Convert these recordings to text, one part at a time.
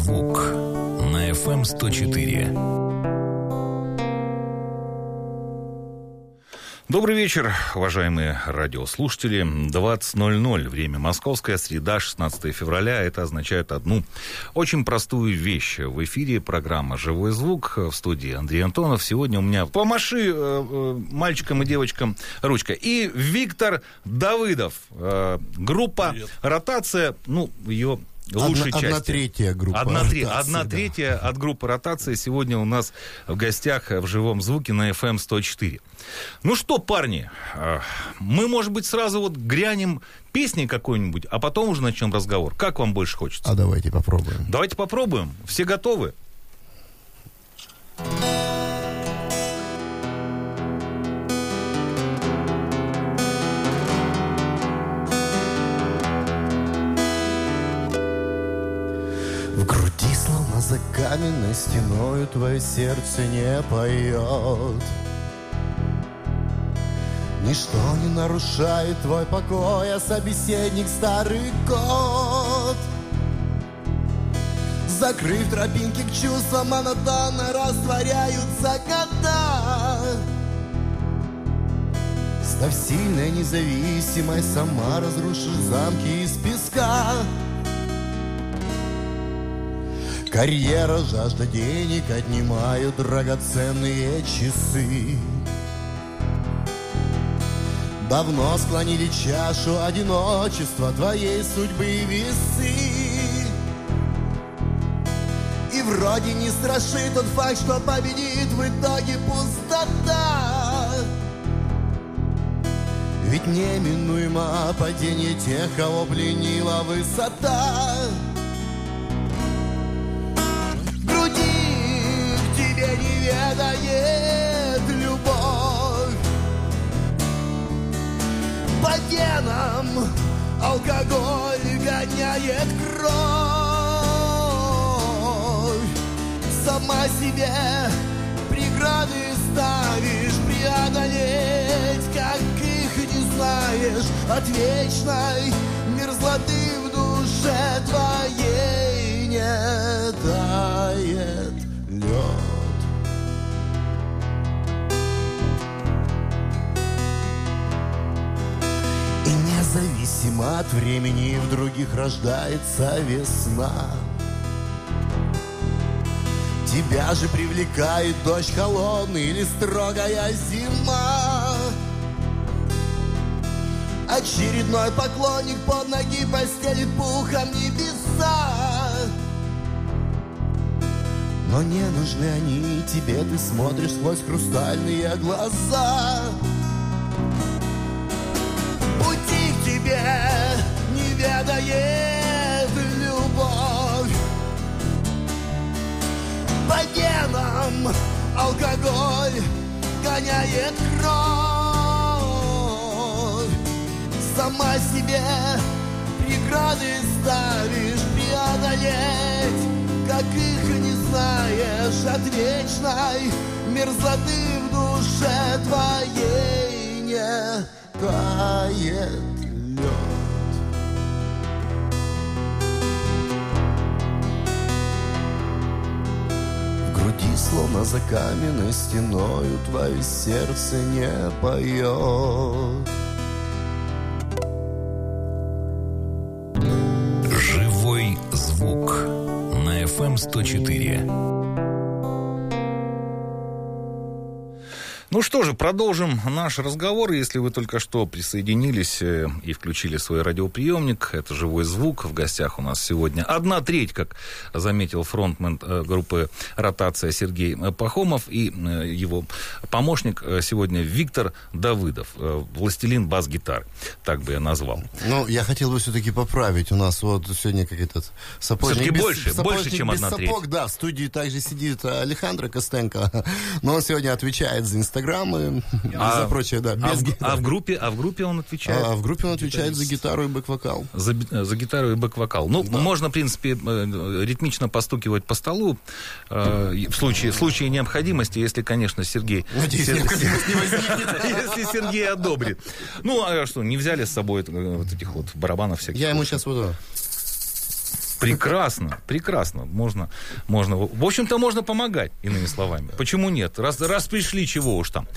звук» на FM 104. Добрый вечер, уважаемые радиослушатели. 20.00, время московская, среда, 16 февраля. Это означает одну очень простую вещь. В эфире программа «Живой звук» в студии Андрей Антонов. Сегодня у меня помаши э, э, мальчикам и девочкам ручка. И Виктор Давыдов. Э, группа Привет. «Ротация», ну, ее лучшей одна, части. Одна третья группа одна, ротации. Одна да. третья от группы ротации сегодня у нас в гостях в живом звуке на FM 104. Ну что, парни, а, мы, может быть, сразу вот грянем песни какой-нибудь, а потом уже начнем разговор. Как вам больше хочется? А давайте попробуем. Давайте попробуем. Все готовы? За каменной стеною, твое сердце не поет. Ничто не нарушает твой покой, а собеседник старый кот. Закрыв тропинки к чувствам, монотонно растворяются года. Став сильной, независимой, сама разрушишь замки из песка. Карьера, жажда денег отнимают драгоценные часы. Давно склонили чашу одиночества твоей судьбы и весы. И вроде не страшит тот факт, что победит в итоге пустота. Ведь неминуемо падение тех, кого пленила высота. Ведает любовь. По венам алкоголь гоняет кровь. Сама себе преграды ставишь преодолеть, как их не знаешь от вечной мерзлоты в душе твоей не тает независимо от времени в других рождается весна. Тебя же привлекает дождь холодный или строгая зима. Очередной поклонник под ноги постелит пухом небеса. Но не нужны они тебе, ты смотришь сквозь хрустальные глаза. Тебе не ведает любовь. По венам алкоголь гоняет кровь. Сама себе преграды ставишь преодолеть, как их не знаешь от вечной мерзлоты в душе твоей не тает Словно за каменной стеною, твое сердце не поет. Живой звук на FM 104. Ну что же, продолжим наш разговор. Если вы только что присоединились э, и включили свой радиоприемник, это живой звук. В гостях у нас сегодня одна треть, как заметил фронтмен э, группы «Ротация» Сергей Пахомов и э, его помощник сегодня Виктор Давыдов, властелин бас-гитары, так бы я назвал. Ну, я хотел бы все-таки поправить. У нас вот сегодня как этот сапожник Все-таки без, больше, сапожник больше, чем без одна сапог, треть. да. В студии также сидит Александра Костенко, но он сегодня отвечает за Инстаграм и А- за прочее, да. А в, а в группе, а в группе он отвечает? А в группе он отвечает за гитару и бэк-вокал. За, би- за гитару и бэк-вокал. Ну, можно, в принципе, э, ритмично постукивать по столу э, в, случае, в случае необходимости, если, конечно, Сергей... Надеюсь, Сер- необходимость не возникнет. Если Сергей одобрит. Ну, а что, не взяли с собой э, вот этих вот барабанов всяких? Я ему сейчас вот... Прекрасно, прекрасно. Можно, можно. В общем-то, можно помогать, иными словами. Почему нет? Раз, раз пришли, чего уж там.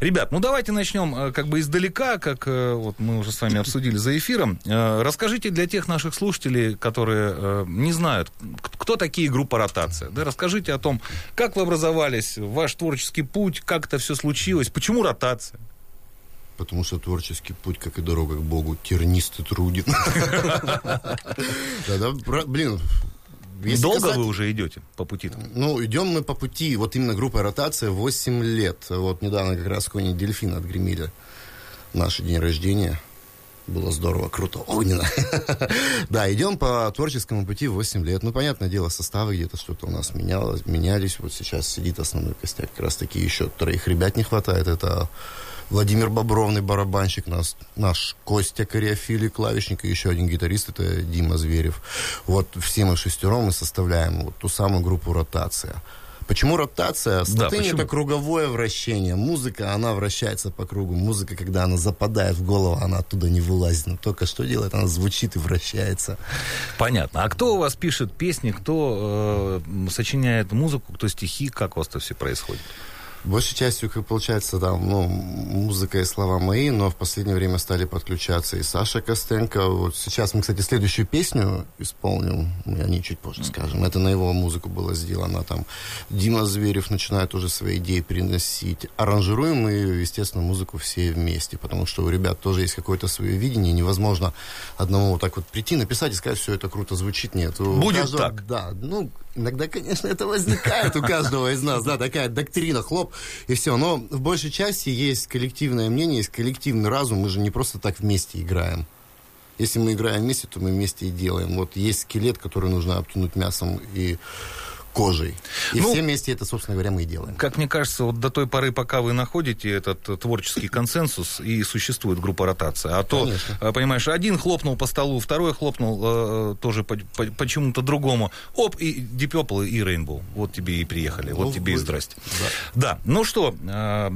Ребят, ну давайте начнем э, как бы издалека, как э, вот мы уже с вами обсудили за эфиром. Э, расскажите для тех наших слушателей, которые не знают, кто такие группа «Ротация». Да, расскажите о том, как вы образовались, ваш творческий путь, как это все случилось, почему «Ротация»? Потому что творческий путь, как и дорога к Богу, тернист и труден. Блин, Долго вы уже идете по пути? Ну, идем мы по пути. Вот именно группа ротация 8 лет. Вот недавно как раз кони дельфин отгремили наш день рождения. Было здорово, круто, огненно. да, идем по творческому пути 8 лет. Ну, понятное дело, составы где-то что-то у нас менялось, менялись. Вот сейчас сидит основной костяк. Как раз таки еще троих ребят не хватает. Это Владимир Бобровный, барабанщик, нас, наш Костя Кориофили, клавишник, и еще один гитарист, это Дима Зверев. Вот все мы шестером мы составляем вот ту самую группу «Ротация». Почему ротация? С да, это круговое вращение. Музыка, она вращается по кругу. Музыка, когда она западает в голову, она оттуда не вылазит. Но только что делает? Она звучит и вращается. Понятно. А кто у вас пишет песни, кто э, сочиняет музыку, кто стихи? Как у вас это все происходит? Большей частью, как получается, там, ну, музыка и слова мои, но в последнее время стали подключаться и Саша Костенко. Вот сейчас мы, кстати, следующую песню исполним, мы о ней чуть позже скажем. Это на его музыку было сделано. Там Дима Зверев начинает уже свои идеи переносить. Аранжируем мы, естественно, музыку все вместе, потому что у ребят тоже есть какое-то свое видение. Невозможно одному вот так вот прийти, написать и сказать, все это круто звучит. Нет. Будет каждого, так. Да, ну, Иногда, конечно, это возникает у каждого из нас, да, такая доктрина, хлоп, и все. Но в большей части есть коллективное мнение, есть коллективный разум. Мы же не просто так вместе играем. Если мы играем вместе, то мы вместе и делаем. Вот есть скелет, который нужно обтянуть мясом и кожей. И ну, все вместе это, собственно говоря, мы и делаем. Как мне кажется, вот до той поры, пока вы находите этот творческий консенсус, и существует группа ротация. А то, Конечно. Э, понимаешь, один хлопнул по столу, второй хлопнул э, тоже по, по, почему-то другому. Оп, и Deep и Rainbow. Вот тебе и приехали, вот ну, тебе и здрасте. Да. да, ну что, э,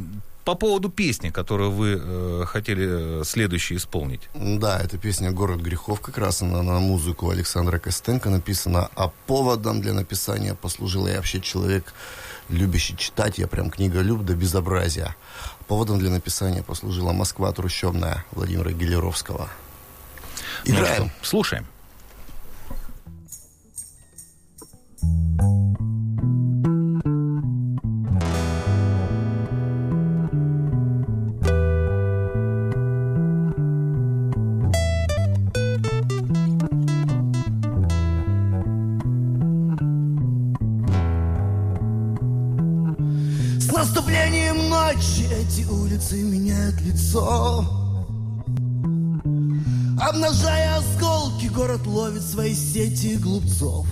по поводу песни, которую вы э, хотели э, следующей исполнить. Да, это песня «Город грехов», как раз она на музыку Александра Костенко написана, а поводом для написания послужил я вообще человек, любящий читать, я прям книга люб до безобразия. Поводом для написания послужила «Москва трущобная» Владимира Гелеровского. Играем. Ну что, слушаем. эти улицы меняют лицо. Обнажая осколки, город ловит свои сети глупцов.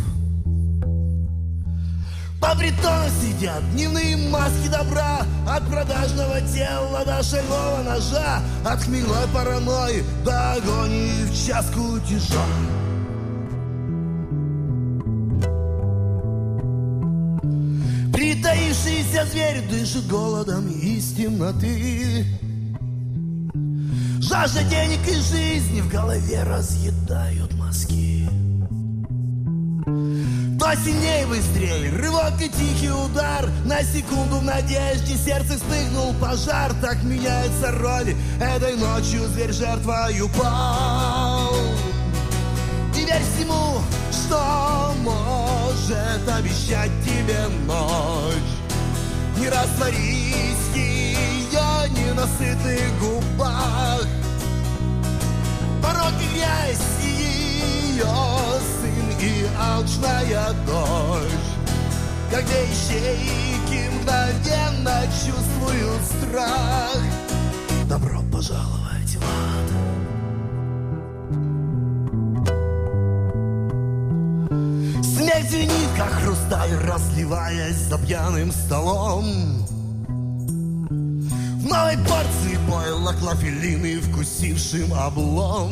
По притонам сидят дневные маски добра. От продажного тела до шального ножа. От хмельной паранойи до агонии в час кутежа Притаившийся зверь дышит голодом из темноты. Жажда денег и жизни в голове разъедают мозги. То сильнее, быстрее, рывок и тихий удар. На секунду в надежде сердце вспыхнул пожар. Так меняются роли, этой ночью зверь жертвою пал И верь всему, что может обещать тебе ночь Не растворись ее ненасытых губах. Порог и грязь и ее сын и алчная дочь Когда ищейки мгновенно чувствуют страх. Добро пожаловать в ад Смерть звенит, как хрусталь, разливаясь за пьяным столом. В новой порции бойла клофелины, вкусившим облом.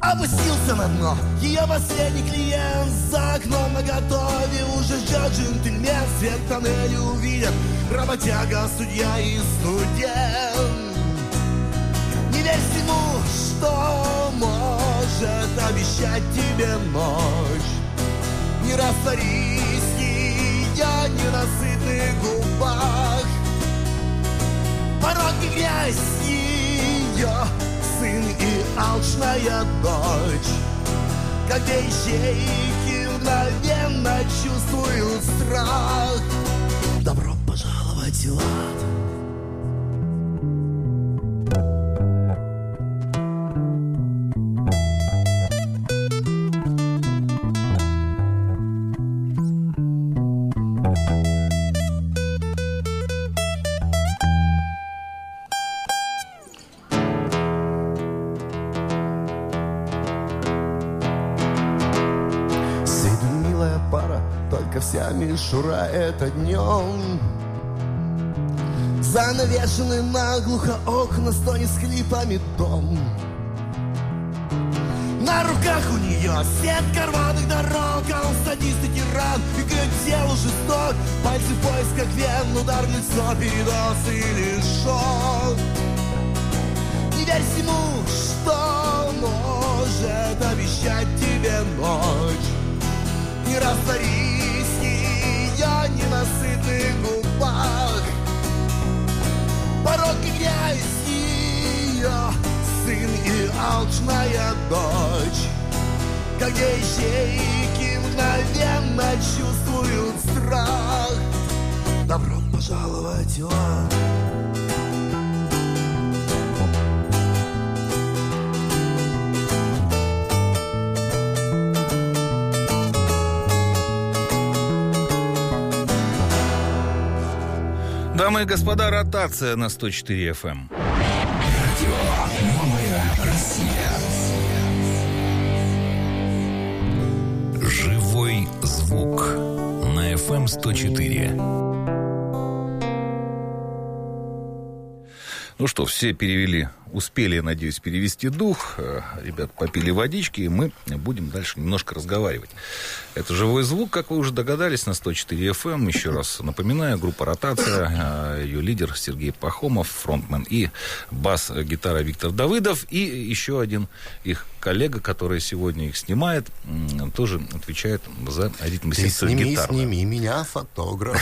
Опустился на дно ее последний клиент. За окном на готове уже ждет джентльмен. Свет тоннеля увидят работяга, судья и студент Не верь всему, что может обещать тебе ночь? Не растворись ее ненасытных губах. Порог и грязь ее сын и алчная дочь. Как ищейки мгновенно чувствуют страх. Добро пожаловать в мишура это днем Занавешены наглухо окна, стоит с клипами дом. На руках у нее сетка рваных дорог А он садист и тиран, и к телу жесток. Пальцы в поисках вен, удар лицо, передоз или шок. Не верь всему, что может обещать тебе ночь. Не растворись и алчная дочь. Как ищейки мгновенно чувствуют страх. Добро пожаловать в ад. Дамы и господа, ротация на 104 FM. Живой звук на FM 104. Ну что, все перевели, успели, я надеюсь, перевести дух. Э, Ребят попили водички, и мы будем дальше немножко разговаривать. Это «Живой звук», как вы уже догадались, на 104 FM. Еще раз напоминаю, группа «Ротация», э, ее лидер Сергей Пахомов, фронтмен, и бас-гитара Виктор Давыдов, и еще один их коллега, который сегодня их снимает, тоже отвечает за Ты ритм-секцию сними, гитары. сними меня, фотограф.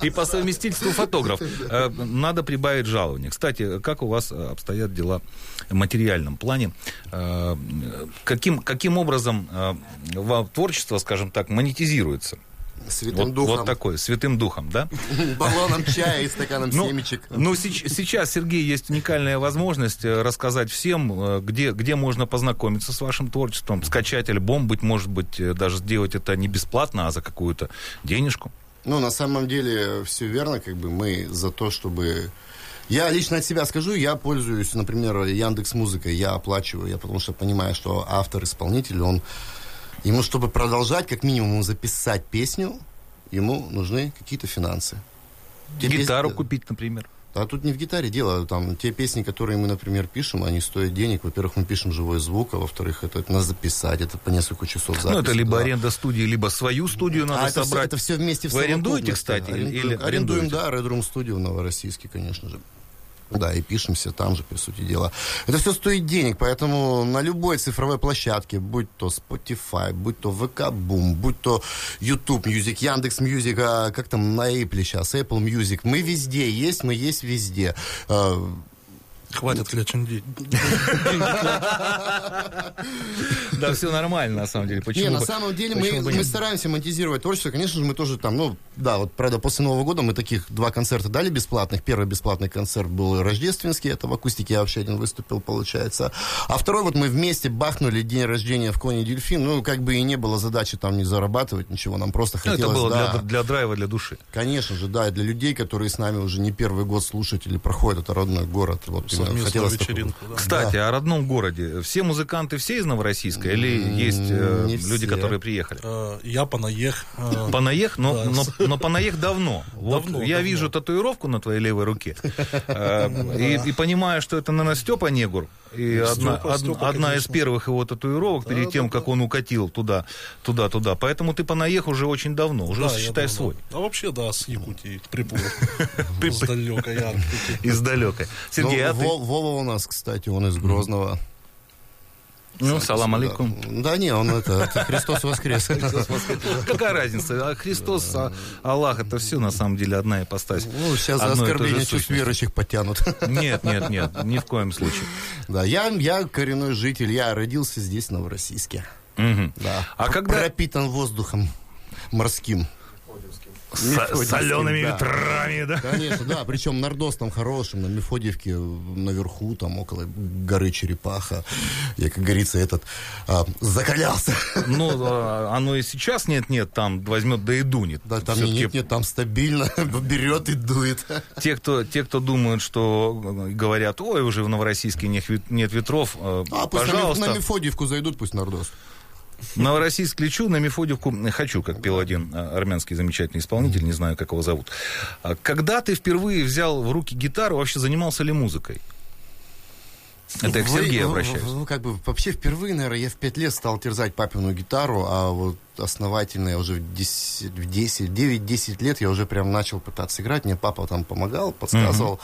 И по совместительству фотограф. Э, Надо прибавить жалование. Кстати, как у вас обстоят дела в материальном плане? Э, Каким, каким образом э, творчество, скажем так, монетизируется? Святым Вот, духом. вот такой, святым духом, да? Баллоном чая и стаканом Ну, семечек. ну, сейчас, Сергей, есть уникальная возможность э, рассказать всем, э, где, где можно познакомиться с вашим творчеством, скачать альбом, быть может быть, э, даже сделать это не бесплатно, а за какую-то денежку. Ну, на самом деле, все верно, как бы мы за то, чтобы... Я лично от себя скажу, я пользуюсь, например, Яндекс Музыкой, я оплачиваю, я потому что понимаю, что автор-исполнитель, он... Ему, чтобы продолжать, как минимум, записать песню, ему нужны какие-то финансы. Те Гитару купить, например. А тут не в гитаре дело. Там те песни, которые мы, например, пишем, они стоят денег. Во-первых, мы пишем живой звук, а во-вторых, это, это надо записать, это по несколько часов записи. Ну, это либо да. аренда студии, либо свою студию надо А это, собрать. все, это все вместе в Вы арендуете, кстати, или- Арендуем, или арендуем, арендуете? да, Red Room Studio в Новороссийске, конечно же. Да, и пишемся там же, по сути дела. Это все стоит денег, поэтому на любой цифровой площадке, будь то Spotify, будь то VK Boom, будь то YouTube Music, Яндекс Music, а как там на Apple сейчас, Apple Music, мы везде есть, мы есть везде. Хватит клячем Да, все нормально, на самом деле. Почему Не, на самом деле мы, стараемся монетизировать творчество. Конечно же, мы тоже там, ну, да, вот, правда, после Нового года мы таких два концерта дали бесплатных. Первый бесплатный концерт был рождественский, это в акустике я вообще один выступил, получается. А второй вот мы вместе бахнули день рождения в Коне Дельфин. Ну, как бы и не было задачи там не зарабатывать ничего, нам просто хотелось... Это было для, драйва, для души. Конечно же, да, и для людей, которые с нами уже не первый год слушатели проходят, это родной город. Вот, Совместную хотелось такого. вечеринку. да. Кстати, о родном городе. Все музыканты все из Новороссийска? Или есть э, люди, все. которые приехали? Э, Я понаех. э, Панаех, но, Да. но, но Панаех давно. Вот Давно, я давно. вижу татуировку на твоей левой руке. Э, И, и понимаю, что это, наверное, Степа Негур. И одна, Степа, од- Степа, одна из первых его татуировок перед Да, тем, да, как да. он укатил туда, туда, туда. Поэтому ты Панаех уже очень давно, уже да, считай давно. свой. А вообще, да, с Якутии. С далекой Арктики. Издалека. Сергей, Ну, а Во- Вова у нас, кстати, он из Грозного. Ну, салам алейкум. Да не, он это, это Христос воскрес. Какая разница? А Христос, а Аллах, это все на самом деле одна ипостась. Ну, сейчас за оскорбление чувств верующих подтянут. Нет, нет, нет, ни в коем случае. Да, я, я коренной житель, я родился здесь, в Новороссийске. Да. А когда Пропитан воздухом морским. С солеными да. ветрами, да? Конечно, да, причем нардос там хорошим, на Мефодиевке наверху, там около горы Черепаха. Я, как говорится, этот а, закалялся. Ну, а, оно и сейчас нет-нет, там возьмет да и дунет. Да, там Всё-таки нет, нет, там стабильно берет и дует. Те, кто, те, кто думают, что э, говорят, ой, уже в Новороссийске нет, вет- нет ветров, э, А, пожалуйста, на Мефодиевку зайдут, пусть нардос. Новороссийск лечу, на Мефодиевку хочу, как пел один э, армянский замечательный исполнитель, не знаю, как его зовут. А Когда ты впервые взял в руки гитару, вообще занимался ли музыкой? Это я к Сергею вы- обращаюсь. вы как бы вообще впервые, наверное, я в пять лет стал терзать папину гитару, а вот основательно я уже в 10, в 10 9-10 лет я уже прям начал пытаться играть. Мне папа там помогал, подсказывал.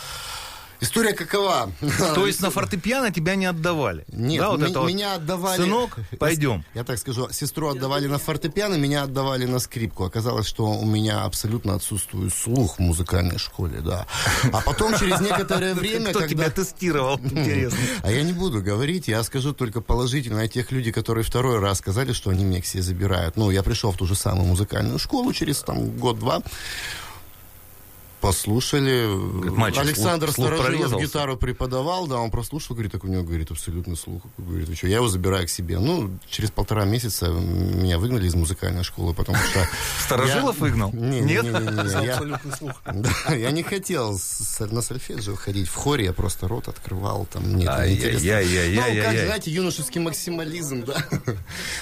История какова? То есть на фортепиано тебя не отдавали? Нет, Да, вот м- это вот, меня отдавали... Сынок, пойдем. Я так скажу, сестру отдавали на фортепиано, меня отдавали на скрипку. Оказалось, что у меня абсолютно отсутствует слух в музыкальной школе, да. А потом через некоторое время, Кто когда... тебя тестировал? Интересно. А я не буду говорить, я скажу только положительно о тех людей, которые второй раз сказали, что они меня к себе забирают. Ну, я пришел в ту же самую музыкальную школу через там год-два. Послушали. Как мальчик, Александр слух- Старожилов гитару преподавал, да, он прослушал, говорит, так у него, говорит, абсолютный слух. Говорит, «Вы что, я его забираю к себе. Ну, через полтора месяца меня выгнали из музыкальной школы, потому что... Старожилов выгнал? Не, Нет? абсолютный слух. я не хотел на сольфеджио ходить. В хоре я просто рот открывал. Там, мне это неинтересно. Ну, как, знаете, юношеский максимализм, да.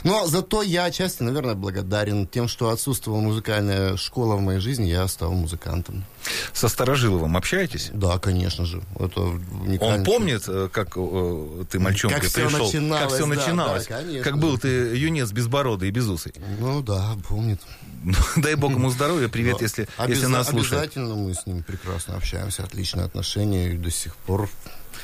Но зато я отчасти, наверное, благодарен тем, что отсутствовала музыкальная школа в моей жизни, я стал музыкантом. Со Старожиловым общаетесь? Да, конечно же. Это. Он помнит, э, как э, ты мальчонкой Как пришел? начиналось, как все да, начиналось? да, конечно. как был ты юнец безбородый и безусый. Ну да, помнит. Дай бог ему здоровья, привет, Но если, обяза- если нас слушает. Обязательно мы с ним прекрасно общаемся, отличные отношения и до сих пор.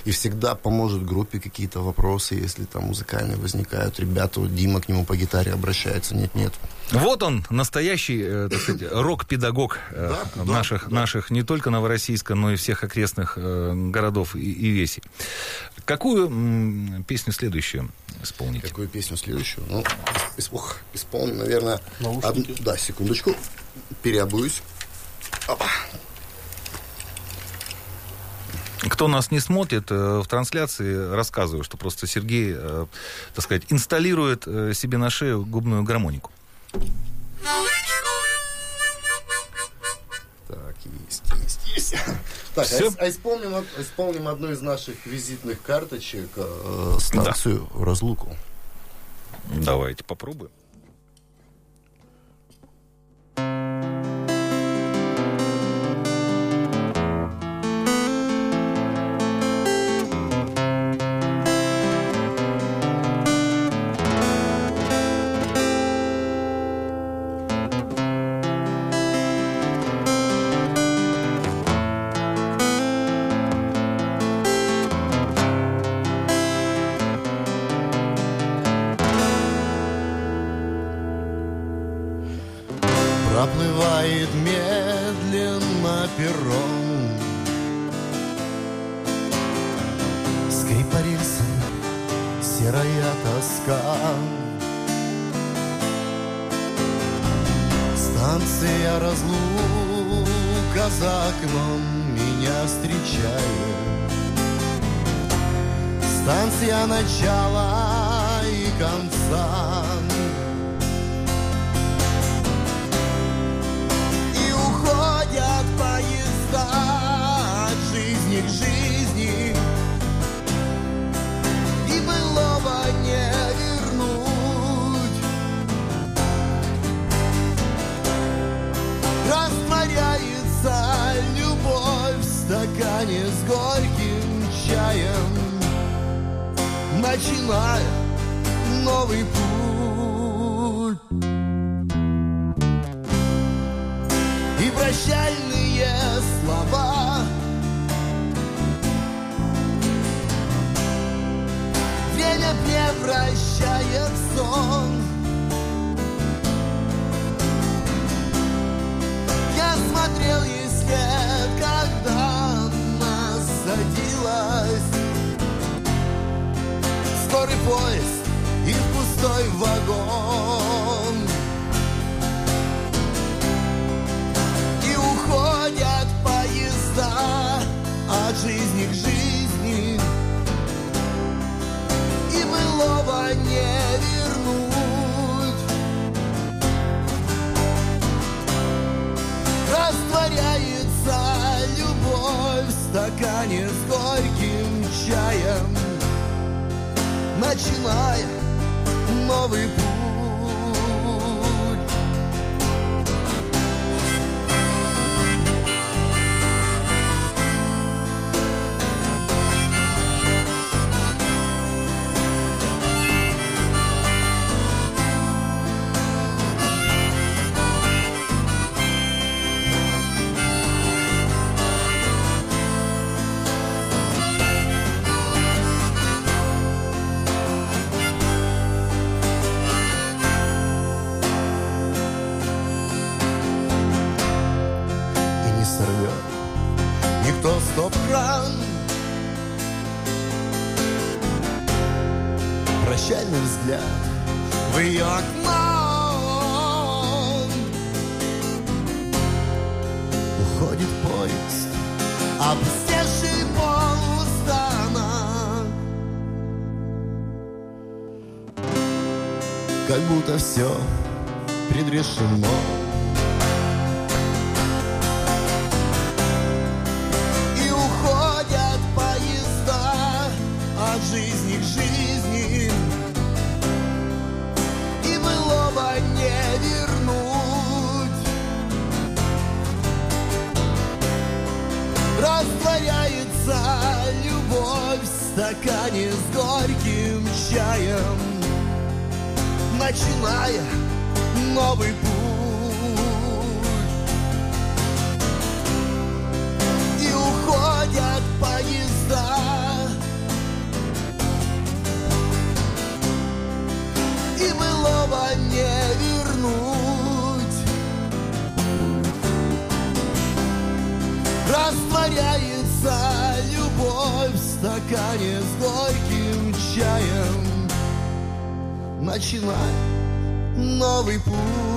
И всегда поможет группе какие-то вопросы, если там музыкальные возникают. Ребята, вот Дима к нему по гитаре обращается, нет-нет. Вот он, настоящий, э, так сказать, рок-педагог э, Да, да, наших, наших не только Новороссийска, но и всех окрестных э, городов и, и весей. Какую м, песню следующую исполните? Какую песню следующую? Ну, ис- ох, исполню, наверное... Одну- да, секундочку. Переобуюсь. Опа. Кто нас не смотрит, э, в трансляции рассказываю, что просто Сергей, э, так сказать, инсталирует э, себе на шею губную гармонику. Так, есть, есть, есть. Так, а, ис- а исполним, исполним одну из наших визитных карточек, э, станцию «Разлуку». Давайте попробуем. Проплывает медленно перрон. Скрип по рельсам, серая тоска. Станция разлука за окном меня встречает. Станция начала и конца Начиная новый путь поезд и пустой вагон. И уходят поезда от жизни к жизни, и былого не вернуть. Растворяется любовь в стакане с горьким чаем, начиная новый путь. Стакане с горьким чаем. Начиная новый путь Начинай новый путь.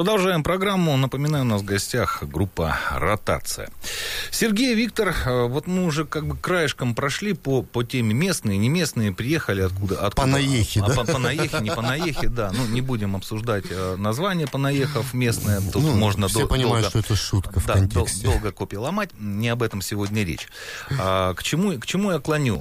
Продолжаем программу. Напоминаю, у нас в гостях группа «Ротация». Сергей, Виктор, э, вот мы уже как бы краешком прошли по, по теме местные, не местные, приехали откуда. откуда По наехе, а, да? По, по наехе, не по наехе, да. Ну, не будем обсуждать э, название по наехав местное. Тут Ну, можно все дол- понимают, долго- что это шутка в да, дол- контексте. долго копии ломать. Не об этом сегодня речь. А, к, чему, к чему я клоню?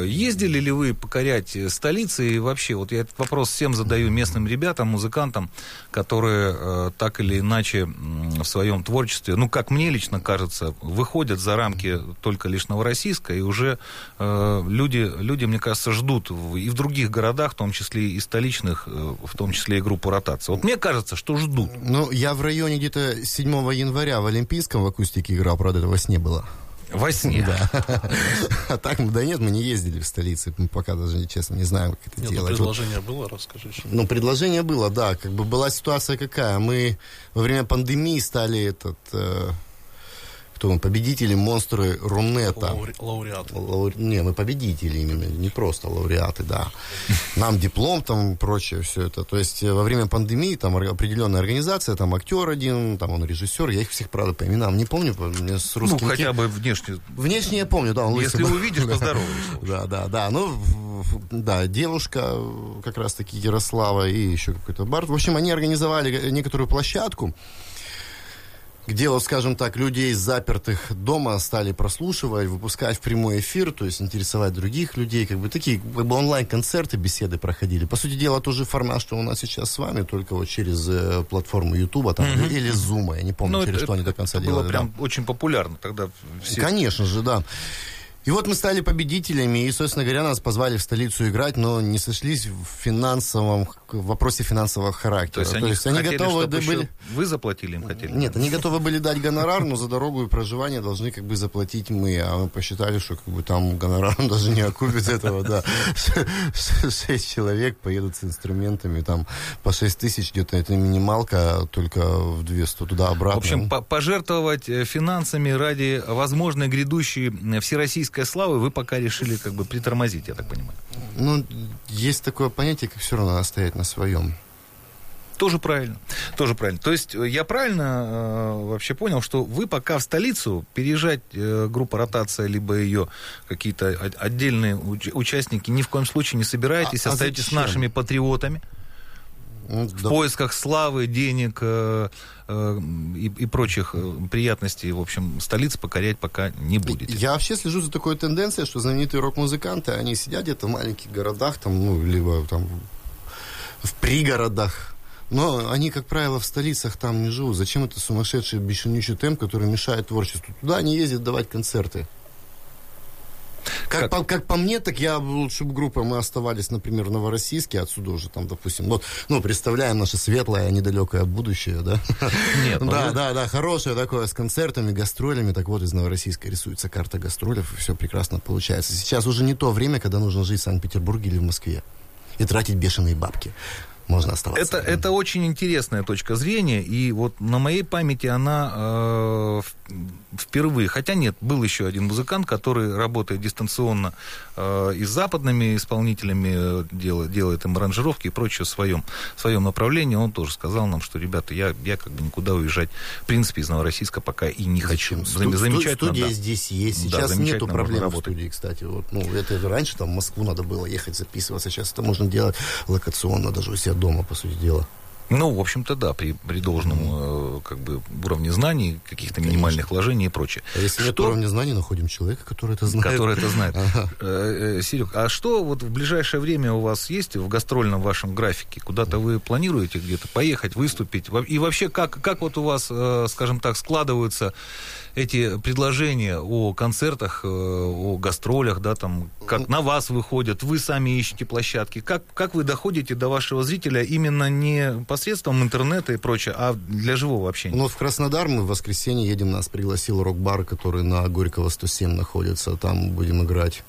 Э, Ездили ли вы покорять столицы? И вообще, вот я этот вопрос всем задаю местным ребятам, музыкантам, которые так или иначе в своем творчестве, ну, как мне лично кажется, выходят за рамки только лишь Новороссийска, и уже э, люди, люди, мне кажется, ждут и в других городах, в том числе и столичных, э, в том числе и группу ротации. Вот мне кажется, что ждут. Ну, я в районе где-то 7 января в Олимпийском в акустике играл, правда, этого вас не было. Во сне. А так, мы- да нет, мы не ездили в столице, мы пока даже, честно, не знаем, как это Нет, ну, делать. Вот предложение было, расскажи. что- Ну, предложение было, да. Как бы была ситуация какая? Мы во время пандемии стали этот... э, кто мы? Победители, монстры Рунета. Лауре- Лауреат. Лауре- Не, мы победители именно, не просто лауреаты, да. Нам диплом там прочее все это. То есть э, во время пандемии там определенная организация, там актер один, там он режиссер, я их всех, правда, по именам не помню, по- мне с Ну, русским... хотя бы внешне. Внешне я помню, да, он Если увидишь, Да. поздороваешься. Да, да, да. Ну, да, девушка, э, как раз-таки Ярослава и еще какой-то Барт. В общем, они организовали некоторую площадку, где, вот, скажем так, людей запертых дома стали прослушивать, выпускать в прямой эфир, то есть интересовать других людей, как бы такие как бы онлайн-концерты, беседы проходили. По сути дела, тот же формат, что у нас сейчас с вами, только вот через э, платформу Ютуба там, Мгм. или Зума, я не помню, Ну, через это- что они до конца это делали. было да. прям очень популярно тогда. Все... Конечно же, да. И вот мы стали победителями, и, собственно говоря, нас позвали в столицу играть, но не сошлись в финансовом, в вопросе финансового характера. То есть они, хотели, готовы чтобы были... Вы заплатили им хотели? Нет, они готовы были дать гонорар, но за дорогу и проживание должны как бы заплатить мы. А мы посчитали, что как бы там гонорар даже не окупит этого, да. Шесть человек поедут с инструментами, там по шесть тысяч где-то это минималка, только в 200 В туда-обратно. общем, по- пожертвовать э, финансами ради возможной грядущей э, всероссийской славы вы пока решили как бы притормозить, я так понимаю. Ну, есть такое понятие, как все равно надо стоять на своем. Тоже правильно. Тоже правильно. То есть э, я правильно э, вообще понял, что вы пока в столицу переезжать э, группа ротация, либо ее какие-то отдельные уч- участники ни в коем случае не собираетесь, А- а остаетесь зачем? нашими патриотами Ну, в да- поисках славы, денег э, э, и, и прочих э, приятностей. В общем, столицы покорять пока не будете. Я вообще слежу за такой тенденцией, что знаменитые рок-музыканты, они сидят где-то в маленьких городах, там, ну, либо там в пригородах. Но они, как правило, в столицах там не живут. Зачем это сумасшедший бесчелнючий темп, который мешает творчеству? Туда они ездят давать концерты. Как, Как? По, как по мне, так я лучше бы группа, мы оставались, например, в Новороссийске, отсюда уже там, допустим, вот, ну, представляем наше светлое, недалекое будущее, да? Нет, ну да, вы- да, да, хорошее такое, с концертами, гастролями, так вот, из Новороссийска рисуется карта гастролев, и все прекрасно получается. Сейчас уже не то время, когда нужно жить в Санкт-Петербурге или в Москве и тратить бешеные бабки. Можно оставаться. Это, это очень интересная точка зрения, и вот на моей памяти она э, впервые, хотя нет, был еще один музыкант, который работает дистанционно э, и с западными исполнителями, э, делает, делает им аранжировки и прочее в своем, в своем направлении, он тоже сказал нам, что, ребята, я, я как бы никуда уезжать, в принципе, из Новороссийска пока и не хочу. Сту- Зам- замечательно, Студия да. здесь есть. Да, Сейчас замечательно нету проблем в студии, кстати. Вот, ну, это раньше там в Москву надо было ехать записываться. Сейчас это можно делать локационно, даже у себя дома, по сути дела. Ну, в общем-то, да, при, при должном э, как бы уровне знаний, каких-то минимальных вложений и прочее. А если нет Что- уровня знаний, находим человека, который это знает. который это знает. Ага. Э, э, Серег, а что вот в ближайшее время у вас есть в гастрольном вашем графике? Куда-то вы планируете где-то поехать, выступить? И вообще, как, как вот у вас, скажем так, складываются эти предложения о концертах, э, о гастролях, да, там, как на вас выходят, вы сами ищете площадки. Как, как вы доходите до вашего зрителя именно не посредством интернета и прочее, а для живого общения? Ну, в Краснодар мы в воскресенье едем, нас пригласил рок-бар, который на Горького 107 находится, там будем играть.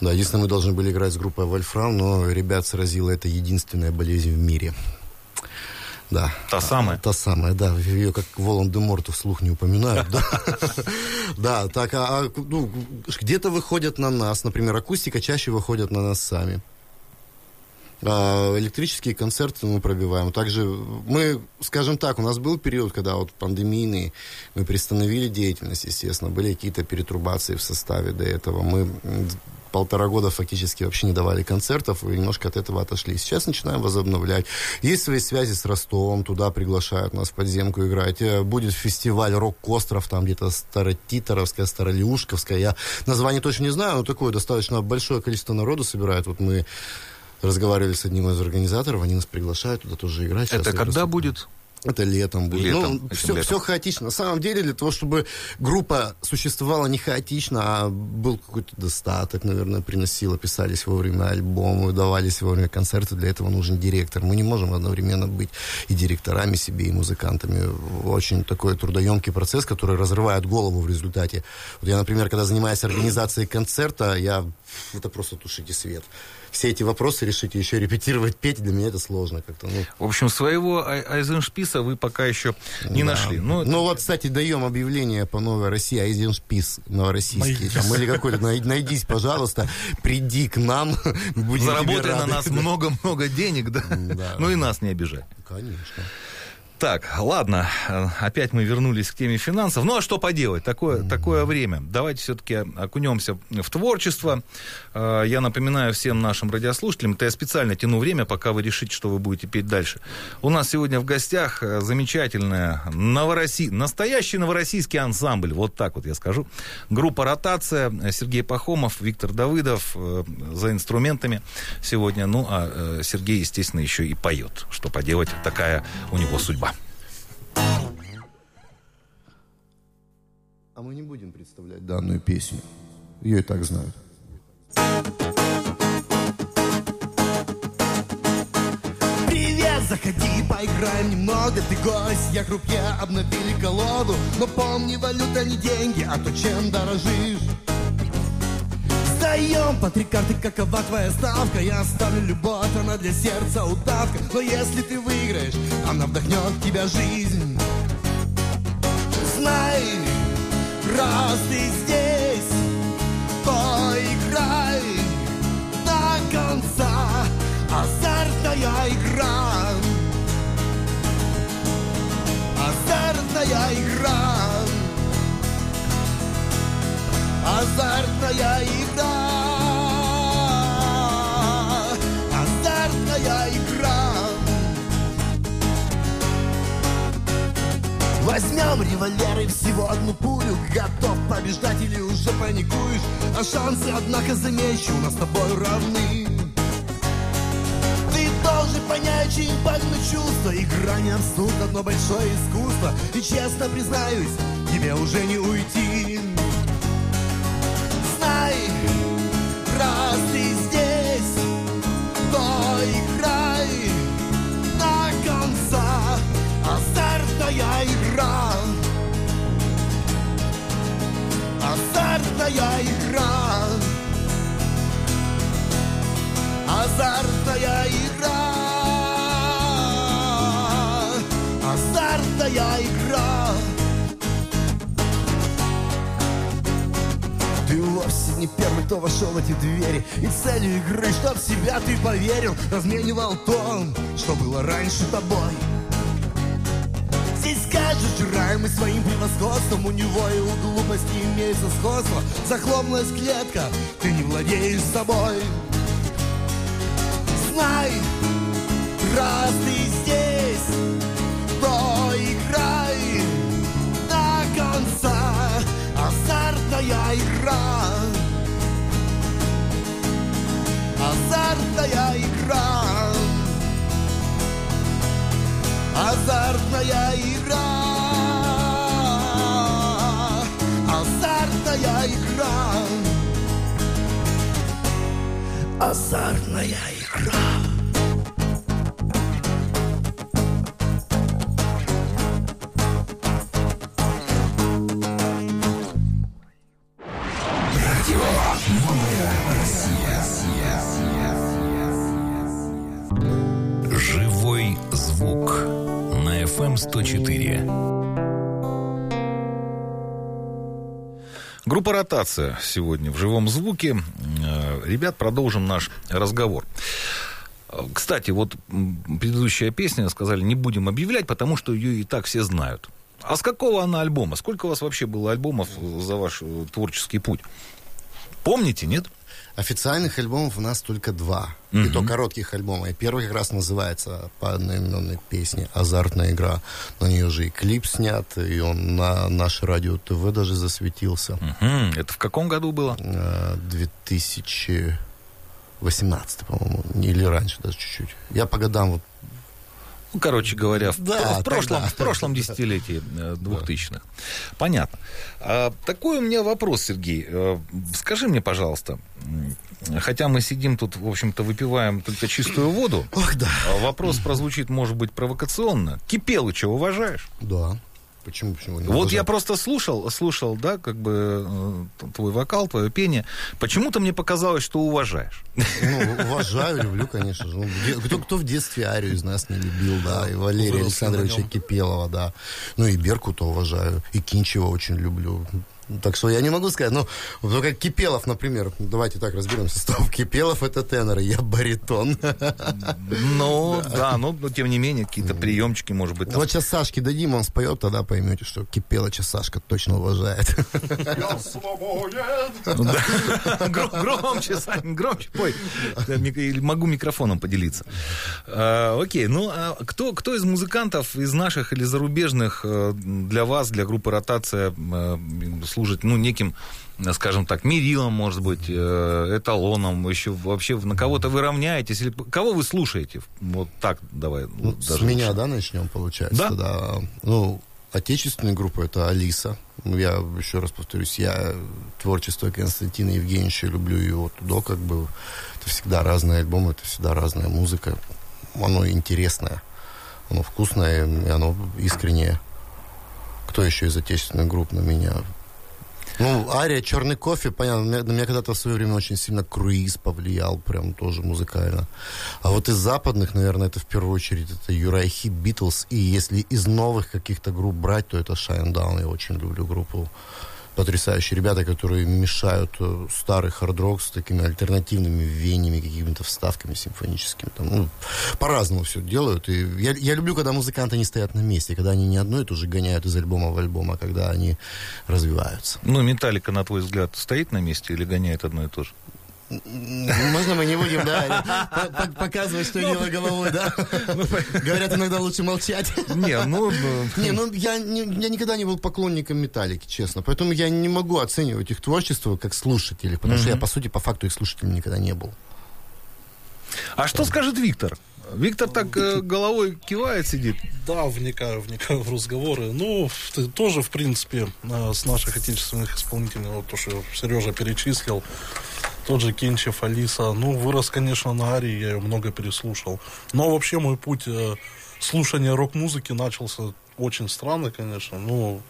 Да, единственное, мы должны были играть с группой Вольфрам, но ребят сразила это единственная болезнь в мире. Да. Та самая? Та самая, да. Ее как Волан-де-Морта вслух не упоминают, да. Так, а а, ну, где-то выходят на нас, например, акустика чаще выходят на нас сами. А, Электрические концерты мы пробиваем. Также мы, скажем так, у нас был период, когда вот пандемийный, мы приостановили деятельность, естественно, были какие-то перетрубации в составе до этого. Мы полтора года фактически вообще не давали концертов и немножко от этого отошли. Сейчас начинаем возобновлять. Есть свои связи с Ростовом, туда приглашают нас в подземку играть. Э, Будет фестиваль «Рок-остров», там где-то Старотиторовская, Старолиушковская. Я название точно не знаю, но такое достаточно большое количество народу собирает. Вот мы разговаривали с одним из организаторов, они нас приглашают туда тоже играть. Сейчас Это когда просто- будет? Это летом будет. Летом, ну, все, летом. все хаотично. На самом деле, для того, чтобы группа существовала не хаотично, а был какой-то достаток, наверное, приносила, писались вовремя альбомы, давались вовремя концерты, для этого нужен директор. Мы не можем одновременно быть и директорами себе, и музыкантами. Очень такой трудоемкий процесс, который разрывает голову в результате. Вот я, например, когда занимаюсь организацией концерта, я... Это просто тушите свет. Все эти вопросы решить, еще репетировать, петь, для меня это сложно как-то. Ну, В общем, своего ай- Айзеншписа вы пока еще не Да. нашли. Ну, Ну вот, кстати, даем объявление по Новой России, Айзеншпис новороссийский. Там, или какой-то, най- найдись, пожалуйста, приди к нам. заработай на нас много-много денег, да? Да. Ну и нас не обижай. Конечно. Так, ладно, э, опять мы вернулись к теме финансов. Ну а что поделать, такое, такое время. Давайте все-таки окунемся в творчество. Э, Я напоминаю всем нашим радиослушателям, это я специально тяну время, пока вы решите, что вы будете петь дальше. У нас сегодня в гостях э, замечательная новороссий... настоящий новороссийский ансамбль, вот так вот я скажу. Группа «Ротация», Сергей Пахомов, Виктор Давыдов за инструментами сегодня. Ну, а Сергей, естественно, еще и поет. Что поделать, такая у него судьба. А мы не будем представлять данную песню. Ее и так знают. Привет, заходи, поиграем немного. Ты гость, я группе обновили колоду. Но помни, валюта не деньги, а то чем дорожишь. Сдаем по три карты, какова твоя ставка? Я ставлю любовь, она для сердца удавка. Но если ты выиграешь, она вдохнет в тебя жизнь. Знай, раз ты здесь, то играй до конца. Азартная игра. Азартная игра. Азартная игра Возьмем револьвер и всего одну пулю. Готов побеждать или уже паникуешь? А шансы, однако, замечу, у нас с тобой равны. Ты должен понять, чем пахнут чувства. Игра не абсурд, одно большое искусство. И честно признаюсь, тебе уже не уйти. Знай, раз ты Азартная игра. Азартная игра. Азартная игра. Азартная игра. Ты вовсе не первый, кто вошел в эти двери. И целью игры, чтоб себя ты поверил Разменивал то, что было раньше тобой Здесь скажешь, жираемый своим превосходством. У него и у глупости имеется сходство. Захлопнулась клетка, ты не владеешь собой. Знай, раз ты здесь, то играй до конца. Азартная игра. Азартная игра. Азартная игра Азартная Группа «Ротация» сегодня в живом звуке. Э, Ребят, продолжим наш разговор. Э, Кстати, вот предыдущая песня, сказали, не будем объявлять, потому что ее и так все знают. А с какого она альбома? Сколько у вас вообще было альбомов за ваш э, творческий путь? Помните, нет? Официальных альбомов у нас только два. И то коротких альбома. И первый как раз называется по одноименной песне «Азартная игра». На нее же и клип снят, и он на наше радио ТВ даже засветился. Мгм. Это в каком году было? Э, 2018, по-моему, или раньше даже чуть-чуть. Я по годам вот Ну, короче говоря, в, Да, в прошлом, тогда. в прошлом десятилетии э, двухтысячных. Понятно. А, такой у меня вопрос, Сергей. Э, Скажи мне, пожалуйста, хотя мы сидим тут, в общем-то, выпиваем только чистую воду, Ох, да. а вопрос прозвучит, может быть, провокационно. Кипелыча уважаешь? Да. Почему, почему не Вот я просто слушал, слушал, да, как бы э, твой вокал, твое пение. Почему-то мне показалось, что уважаешь. Ну, уважаю, люблю, конечно же. Ну, кто, кто в детстве Арию из нас не любил, да, и Валерия Александровича. Кипелова, да. Ну, и Беркута уважаю, и Кинчева очень люблю. Так что я не могу сказать. Ну, вот как Кипелов, например. Давайте так разберемся. Стоп. Кипелов это тенор, я баритон. Ну, да, но тем не менее, какие-то приемчики, может быть. там. Вот сейчас Сашке дадим, он споет, тогда поймете, что Кипелыча Сашка точно уважает. Ну да. Гро- Громче, Сань, громче. Пой. Да, Могу микрофоном поделиться. А, Окей, ну а кто, кто из музыкантов, из наших или зарубежных, э, для вас, для группы «Ротация» э, служит, ну, неким, э, скажем так, мерилом, может быть, э, эталоном, еще вообще на кого-то вы равняетесь? Или кого вы слушаете? Вот так давай. Ну, вот с даже меня, лучше. да, начнем, получается? Да. Да. Ну, отечественная группа это Алиса. Ну, Я еще раз повторюсь, я творчество Константина Евгеньевича люблю его туда, как бы. Это всегда разные альбомы, это всегда разная музыка. Оно интересное, оно вкусное, и оно искреннее. Кто еще из отечественных групп на меня? Ну, Ария, Черный кофе, понятно, на меня, когда-то в свое время очень сильно круиз повлиял, прям тоже музыкально. А вот из западных, наверное, это в первую очередь это Юрай Битлз. И если из новых каких-то групп брать, то это Shine Down. Я очень люблю группу. Потрясающие ребята, которые мешают э, старый хард-рок с такими альтернативными веяниями, какими-то вставками симфоническими. Там, ну, по-разному все делают. И я, я люблю, когда музыканты не стоят на месте, когда они не одно и то же гоняют из альбома в альбом, а когда они развиваются. Ну, «Металлика», на твой взгляд, стоит на месте или гоняет одно и то же? Можно мы не будем, да, по- по- показывать, что дело головой, да? Говорят, иногда лучше молчать. Не, ну, ну, Не, ну я, я никогда не был поклонником металлики, честно. Поэтому я не могу оценивать их творчество как слушателей, потому что я, по сути, по факту их слушателем никогда не был. А что скажет Виктор? Виктор так э, головой кивает, сидит. Да, вникаю, вникаю в разговоры. Ну, ты тоже, в принципе, э, с наших отечественных исполнителей, вот то, что Сережа перечислил, тот же Кинчев, Алиса, ну, вырос, конечно, на Арии, я ее много переслушал. Но вообще мой путь э, слушания рок-музыки начался очень странно, конечно. Ну,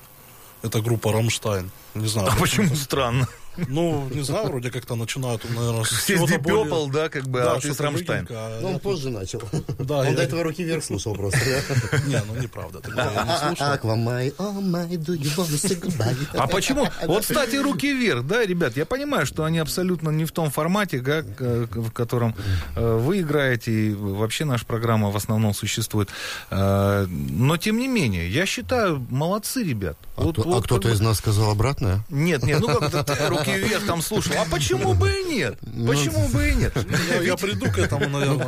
это группа «Рамштайн». Не знаю. А почему странно? Ну, не знаю, вроде как-то начинают, наверное, с чего-то более- да, как бы, а ты с Рамштайн. а Ну, я он позже начал. Да, Он я- до этого руки вверх слушал просто. да? Не, ну неправда? А почему? Вот, кстати, руки вверх, да, ребят, я понимаю, что они абсолютно не в том формате, как, э, в котором э, вы играете, и вообще наша программа в основном существует. Э, Но, тем не менее, я считаю, молодцы, ребят. А Вот- кто- вот А кто-то из нас сказал обратное? Нет, нет, ну как-то ты руки вверх там слушал. А почему бы и нет? Почему бы и нет? Я, приду к этому, наверное,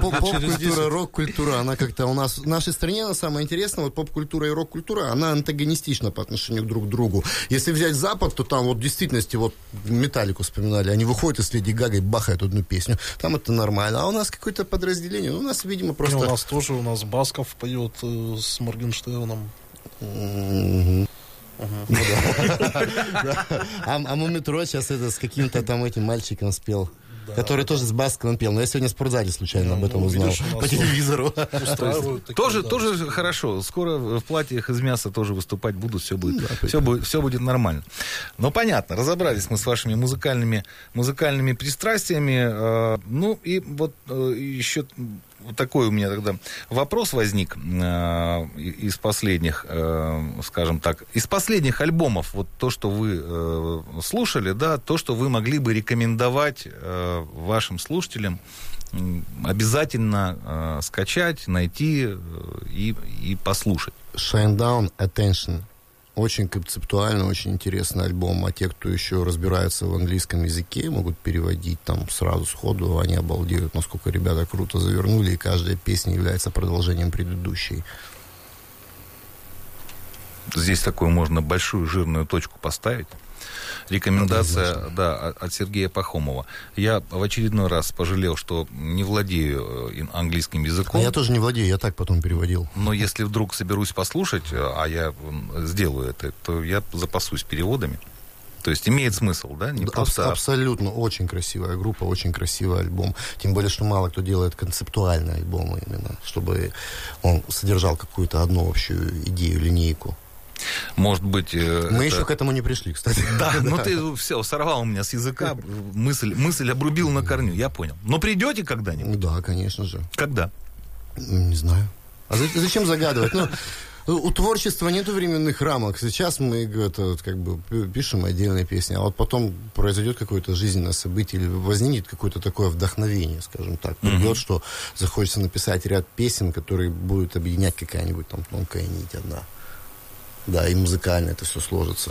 Поп-культура, 10. рок-культура, она как-то у нас в нашей стране, она самое интересное, вот поп-культура и рок-культура, она антагонистична по отношению друг к другу. Если взять Запад, то там вот в действительности, вот Металлику вспоминали, они выходят и с Леди Гагой бахают одну песню, там это нормально. А у нас какое-то подразделение, ну, у нас, видимо, просто... у нас тоже, у нас Басков поет э, с Моргенштерном. Мгм. Ну да. А а Мумитроль сейчас это с каким-то там этим мальчиком спел. Который тоже с Басковым пел. Но я сегодня в спортзале случайно об этом Ну, узнал. По телевизору. Тоже, да. тоже хорошо. Скоро в платьях из мяса тоже выступать будут, все будет, все будет, все будет нормально. Но понятно, разобрались мы с вашими музыкальными, музыкальными пристрастиями. Э, Ну и вот э, еще такой у меня тогда вопрос возник э, из последних, э, скажем так, из последних альбомов. Вот то, что вы э, слушали, да, то, что вы могли бы рекомендовать э, вашим слушателям обязательно э, скачать, найти э, и, и послушать. Shine Down, Attention. Очень концептуально, очень интересный альбом. А те, кто еще разбирается в английском языке, могут переводить там сразу сходу. Они обалдеют, насколько ребята круто завернули. И каждая песня является продолжением предыдущей. Здесь такую можно большую жирную точку поставить. Рекомендация, да, от- Сергея Пахомова. Я в очередной раз пожалел, что не владею э, английским А языком. я тоже не владею, я так потом переводил. Но если вдруг соберусь послушать, э, а я сделаю это, то я запасусь переводами. То есть имеет смысл, да? Не Аб- просто... Абсолютно очень красивая группа, очень красивый альбом. Тем более, что мало кто делает концептуальные альбомы именно, чтобы он содержал какую-то одну общую идею, линейку. Может быть... э, Мы это- еще к этому не пришли, кстати. Да, ну ты все, сорвал у меня с языка, мысль, мысль обрубил на корню, я понял. Но придете когда-нибудь? Да, конечно же. Когда? Не знаю. А за- зачем загадывать? Ну, У творчества нет временных рамок. Сейчас мы это, как бы пишем отдельные песни, а вот потом произойдет какое-то жизненное событие или возникнет какое-то такое вдохновение, скажем так. Придет, mm-hmm. что захочется написать ряд песен, которые будут объединять какая-нибудь там тонкая нить одна. Да, и музыкально это все сложится.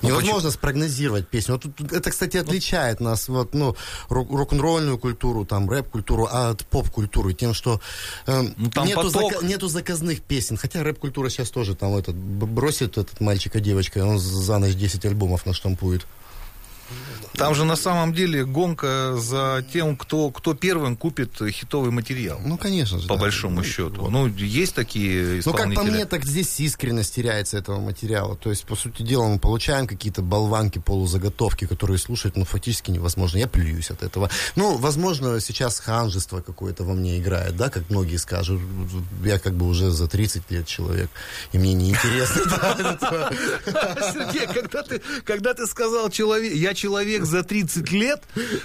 Ну, Невозможно почему? спрогнозировать песню. Вот это, кстати, отличает нас, вот, ну, рок-н-ролльную культуру, там, рэп-культуру от поп-культуры тем, что э, ну, там нету, зака- нету заказных песен. Хотя рэп-культура сейчас тоже там этот, бросит этот мальчика девочка, он за ночь 10 альбомов наштампует. Там же на самом деле гонка за тем, кто, кто первым купит хитовый материал. Ну, конечно же. По да. большому счету. Вот. Ну, есть такие исполнители. Ну, как по мне, так здесь искренность теряется этого материала. То есть, по сути дела, мы получаем какие-то болванки, полузаготовки, которые слушать, ну, фактически невозможно. Я плююсь от этого. Ну, возможно, сейчас ханжество какое-то во мне играет, да, как многие скажут. Я как бы уже за 30 лет человек, и мне неинтересно. Сергей, когда ты сказал человек, я человек за 30 лет,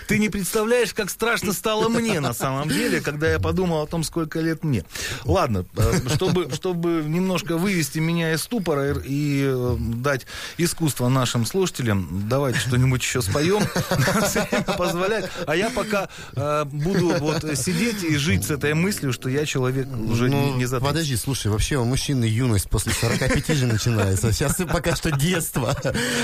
ты не представляешь, как страшно стало мне на самом деле, когда я подумал о том, сколько лет мне. Ладно, э, чтобы, чтобы немножко вывести меня из ступора и э, дать искусство нашим слушателям, давайте что-нибудь еще споем, позволяет. А я пока э, буду вот сидеть и жить с этой мыслью, что я человек уже ну, не за Подожди, слушай, вообще у мужчины юность после 45 же начинается. Сейчас пока что детство.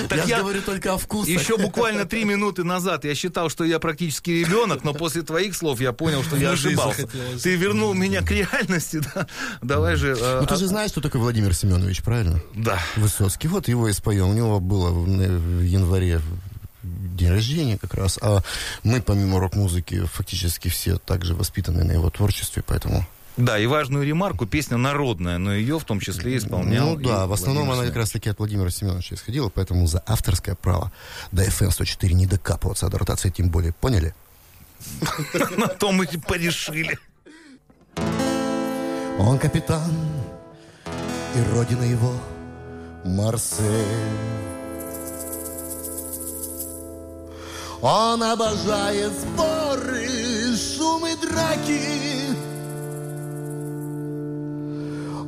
Я, я говорю только о вкусах. Еще буквально три минуты назад я считал, что я практически ребенок, но после твоих слов я понял, что я ошибался. Ты вернул меня к реальности, да? Давай же... Э, ну, ты же знаешь, что такое Владимир Семенович, правильно? Да. Высоцкий. Вот его и споем. У него было в январе день рождения как раз, а мы помимо рок-музыки фактически все также воспитаны на его творчестве, поэтому да, и важную ремарку, песня народная, но ее в том числе исполнял. Ну да, в основном она как раз таки от Владимира Семеновича исходила, поэтому за авторское право до FM 104 не докапываться, а до ротации тем более. Поняли? На то мы и порешили. Он капитан, и родина его Марсель. Он обожает споры, шум и драки,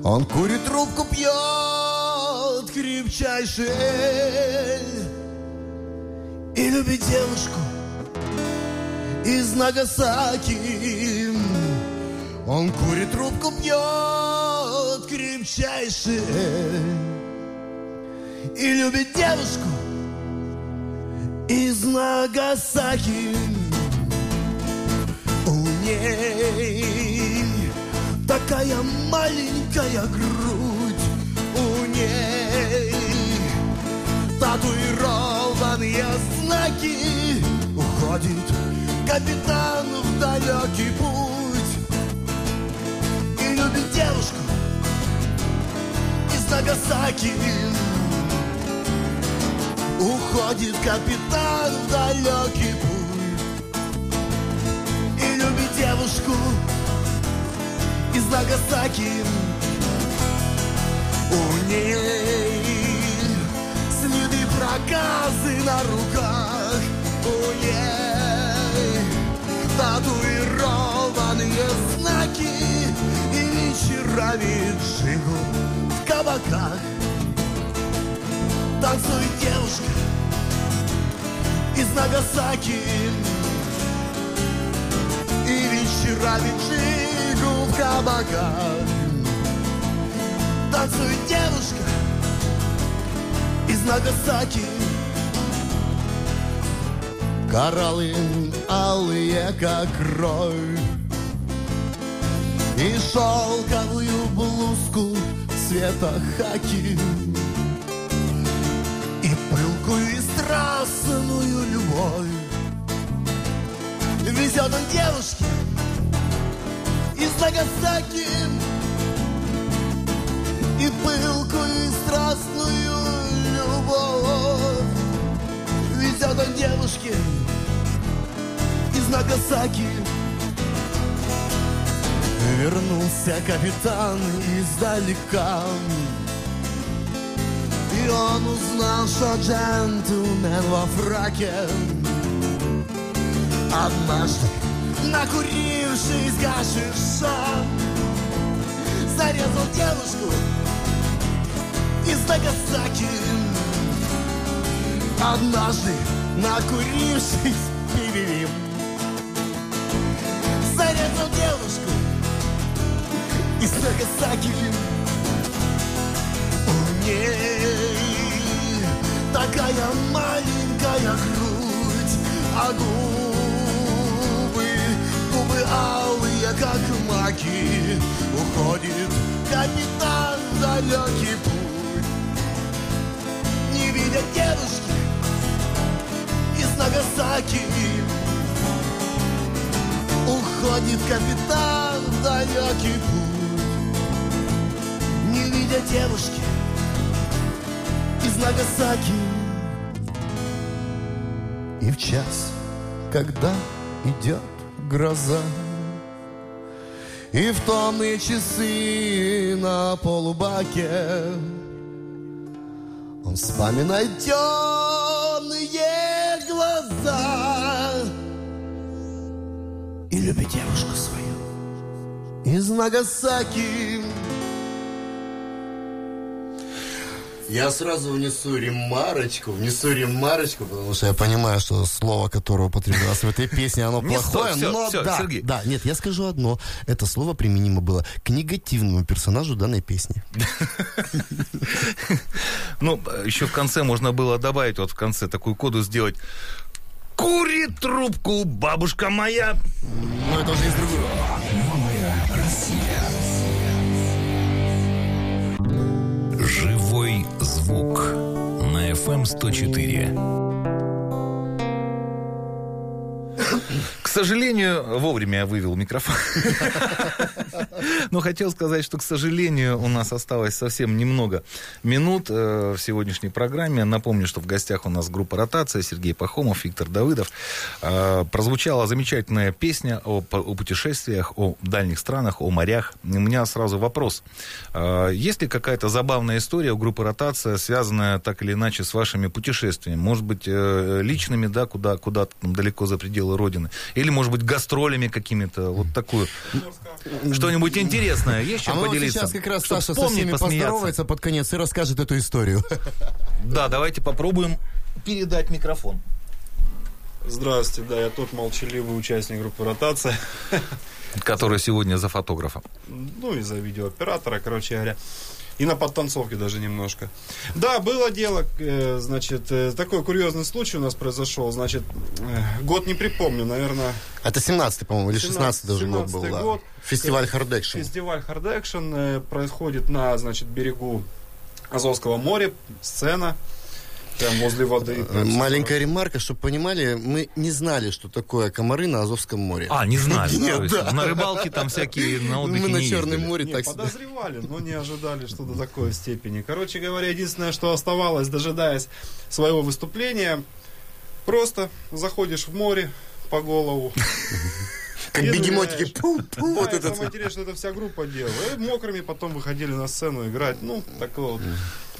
он курит трубку, пьет крепчайший И любит девушку из Нагасаки. Он курит трубку, пьет крепчайший И любит девушку из Нагасаки. У ней Такая маленькая грудь у ней. Татуированные знаки. Уходит капитан в далекий путь. И любит девушку из Нагасаки. Уходит капитан в далекий путь. И любит девушку из Нагасаки. У ней следы проказы на руках. У ней татуированные знаки И вечерами джигу в кабаках. Танцует девушка из Нагасаки. И вечерами джигу в кабаках Танцует девушка из Нагасаки. Кораллы алые, как кровь И шелковую блузку цвета хаки. И пылкую и страстную любовь. Везет он девушке из Нагасаки. И пылкую и страстную любовь Везет он девушке из Нагасаки. Вернулся капитан издалека. И он узнал, что джентльмен во фраке. Однажды накурившись гашиша Зарезал девушку из Нагасаки. Однажды, накурившись пивим Зарезал девушку из Нагасаки. У ней такая маленькая грудь губы, губы алые, как маки Уходит капитан далекий путь. Не видя девушки из Нагасаки. Уходит капитан далекий путь. Не видя девушки из Нагасаки. И в час, когда идет гроза. И в томные часы на полубаке Он вспоминает темные глаза И любит девушку свою из Нагасаки Я сразу внесу ремарочку, внесу ремарочку, потому что я понимаю, что слово, которое употреблялось в этой песне, оно плохое, но да, да, нет, я скажу одно, это слово применимо было к негативному персонажу данной песни. Ну, еще в конце можно было добавить, вот в конце такую коду сделать. Курит трубку бабушка моя. Но это уже из другого. Живой звук на FM 104. К сожалению, вовремя я вывел микрофон. Но хотел сказать, что, к сожалению, у нас осталось совсем немного минут э, в сегодняшней программе. Напомню, что в гостях у нас группа «Ротация», Сергей Пахомов, Виктор Давыдов. Э, прозвучала замечательная песня о, о путешествиях, о дальних странах, о морях. У меня сразу вопрос. Э, есть ли какая-то забавная история у группы «Ротация», связанная так или иначе с вашими путешествиями? Может быть, личными, да, куда, куда далеко за пределы Родины? Или, может быть, гастролями какими-то? Вот такую. Что-нибудь интересное есть чем А поделиться? сейчас как раз Чтоб Саша со вспомнить, всеми посмеяться. поздоровается под конец и расскажет эту историю. Да, давайте попробуем передать микрофон. Здравствуйте, да, я тот молчаливый участник группы «Ротация», Который сегодня за фотографом. ну и за видеооператора, короче говоря. И на подтанцовке даже немножко. Да, было дело, э, значит, э, такой курьезный случай у нас произошел, значит, э, год не припомню, наверное, Это 17-й, по-моему, или 16-й даже год был. 17-й да. год. Фестиваль Action. фестиваль э, происходит на, значит, берегу Азовского моря, сцена, прям возле воды. Э, Маленькая ремарка, чтобы понимали, мы не знали, что такое комары на Азовском море. А, не знаю. Нет, да. На рыбалке там всякие на отдыхе мы на Черном море так подозревали, но не ожидали, что до такой степени. Короче говоря, единственное, что оставалось, дожидаясь своего выступления, просто заходишь в море по голову. Как бегемотики. ныряешь. Пу, пу, Да, вот это. самое интересное, что это вся группа делала. И мокрыми потом выходили на сцену играть. Ну, такое вот.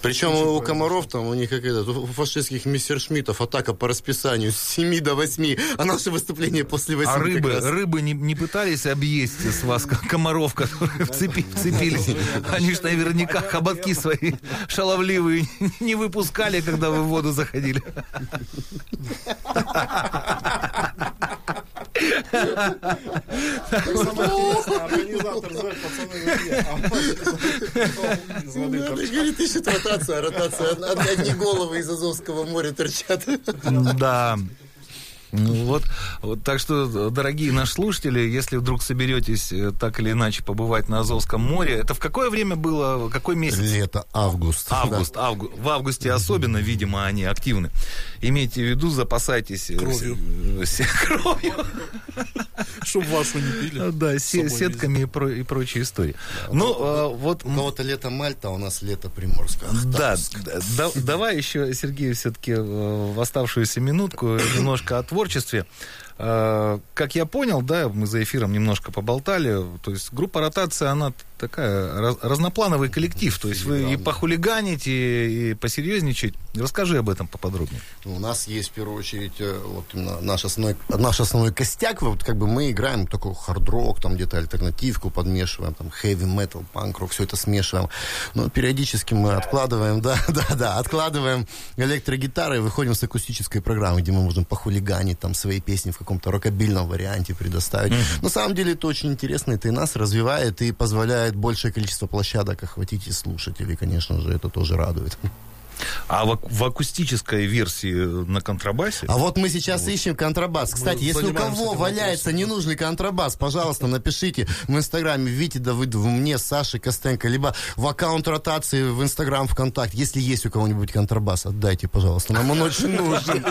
Причем Очень у комаров там, у них как это, у фашистских мессершмиттов атака по расписанию с 7 до 8, а наше выступление после 8 А рыбы, рыбы не, не пытались объесть с вас комаров, которые вцепи- вцепились? Они же наверняка хоботки свои шаловливые не выпускали, когда вы в воду заходили. Организатор зовет пацаны, говорит, а Надо, торчит. говорит, ищет ротация, ротация. Од- Одни головы из Азовского моря торчат. Да. Ну вот, вот, так что, дорогие наши слушатели, если вдруг соберетесь э, так или иначе побывать на Азовском море, это в какое время было, какой месяц? Лето, август. Август, авгу- в августе особенно, видимо, они активны. Имейте в виду, запасайтесь э, Кровью. с- се- кровью. Чтоб вашу не пили. Да, с се- сетками и, про- и прочие истории. Ну, э, вот У кого-то лето Мальта, а у нас лето Приморска. Да, да- давай еще, Сергей, все-таки в оставшуюся минутку немножко о творчестве. э, как я понял, да, мы за эфиром немножко поболтали, то есть группа ротация, она такая раз, разноплановый коллектив, то есть вы и похулиганите, и посерьезничать. Расскажи об этом поподробнее. Ну, У нас есть в первую очередь э, вот наш основной, наш основной костяк, вот как бы мы играем такой хард-рок, там где-то альтернативку подмешиваем, там хэви метал, панк-рок, все это смешиваем. Но периодически мы откладываем, да, да, да, откладываем электрогитары и выходим с акустической программы, где мы можем похулиганить там свои песни в каком-то рокобильном варианте предоставить. На самом деле это очень интересно, это и нас развивает, и позволяет большее количество площадок охватить и слушателей, конечно же, это тоже радует. А в, в акустической версии на контрабасе? А вот мы сейчас ищем контрабас. Кстати, если у кого валяется ненужный контрабас, пожалуйста, напишите в Инстаграме Вите Давыдову, мне, Саше Костенко, либо в аккаунт ротации в Инстаграм, ВКонтакте. Если есть у кого-нибудь контрабас, отдайте, пожалуйста. Нам он очень нужен.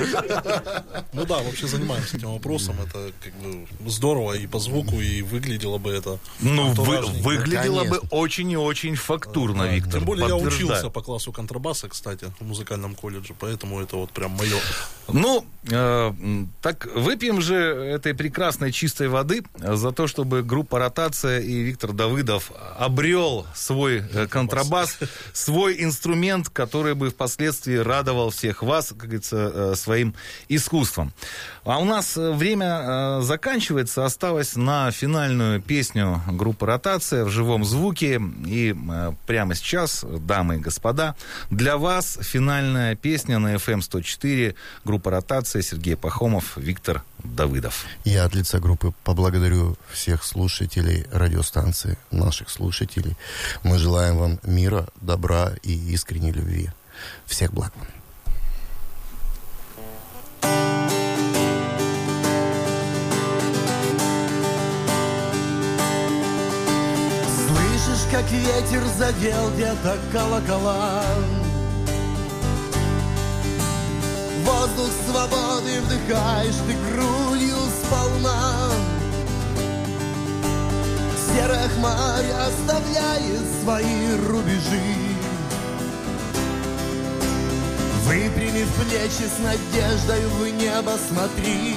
Ну да, вообще занимаемся этим вопросом. Это как бы здорово и по звуку, и выглядело бы это Ну, вы- выглядело бы очень и очень фактурно, Виктор. Тем более я учился по классу контрабаса, кстати, в музыкальном колледже, поэтому это вот прям мое. Ну, э, так выпьем же этой прекрасной чистой воды за то, чтобы группа «Ротация» и Виктор Давыдов обрел свой э, контрабас, свой инструмент, который бы впоследствии радовал всех вас, как говорится, э, своим искусством. А у нас э, время э, заканчивается, осталось на финальную песню группы «Ротация» в живом звуке. И э, прямо сейчас, дамы и господа, для вас финальная песня на FM 104 группа «Ротация» Сергей Пахомов, Виктор Давыдов. Я от лица группы поблагодарю всех слушателей радиостанции, наших слушателей. Мы желаем вам мира, добра и искренней любви. Всех благ вам. Слышишь, как ветер задел где-то колокола Воздух свободы вдыхаешь ты грудью сполна. Серая хмарь оставляет свои рубежи. Выпрямив плечи с надеждой в небо смотри.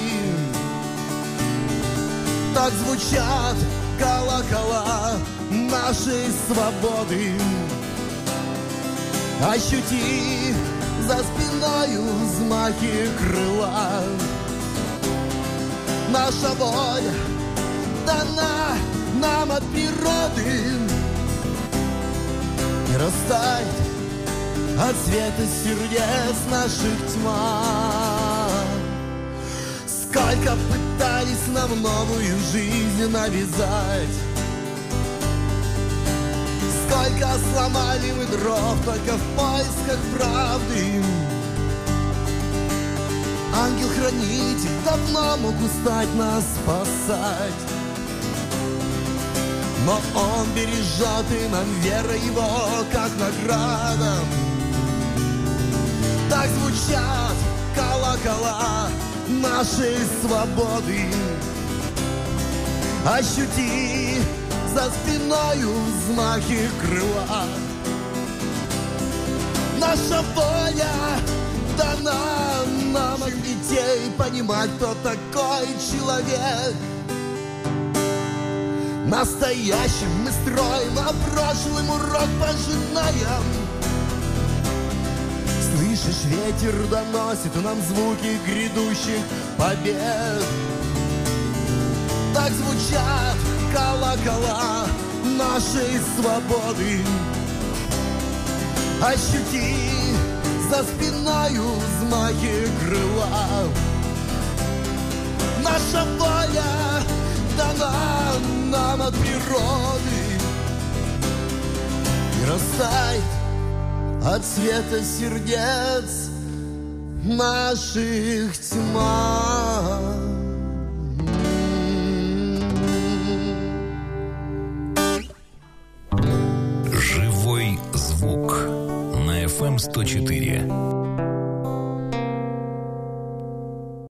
Так звучат колокола нашей свободы. Ощути за спиною взмахи крыла. Наша воля дана нам от природы. Не растает от света сердец наших тьма. Сколько пытались нам новую жизнь навязать Сколько сломали мы дров только в поисках правды. Ангел-хранитель давно мог устать нас спасать. Но он бережет и нам вера его как награда. Так звучат колокола нашей свободы. Ощути за спиною взмахи крыла. Наша воля дана нам от детей Понимать, кто такой человек. Настоящим мы строим, а прошлым урок пожинаем. Слышишь, ветер доносит нам звуки грядущих побед. Так звучат колокола нашей свободы. Ощути за спиною взмахи крыла. Наша воля дана нам от природы. И растает от света сердец наших тьма. 104.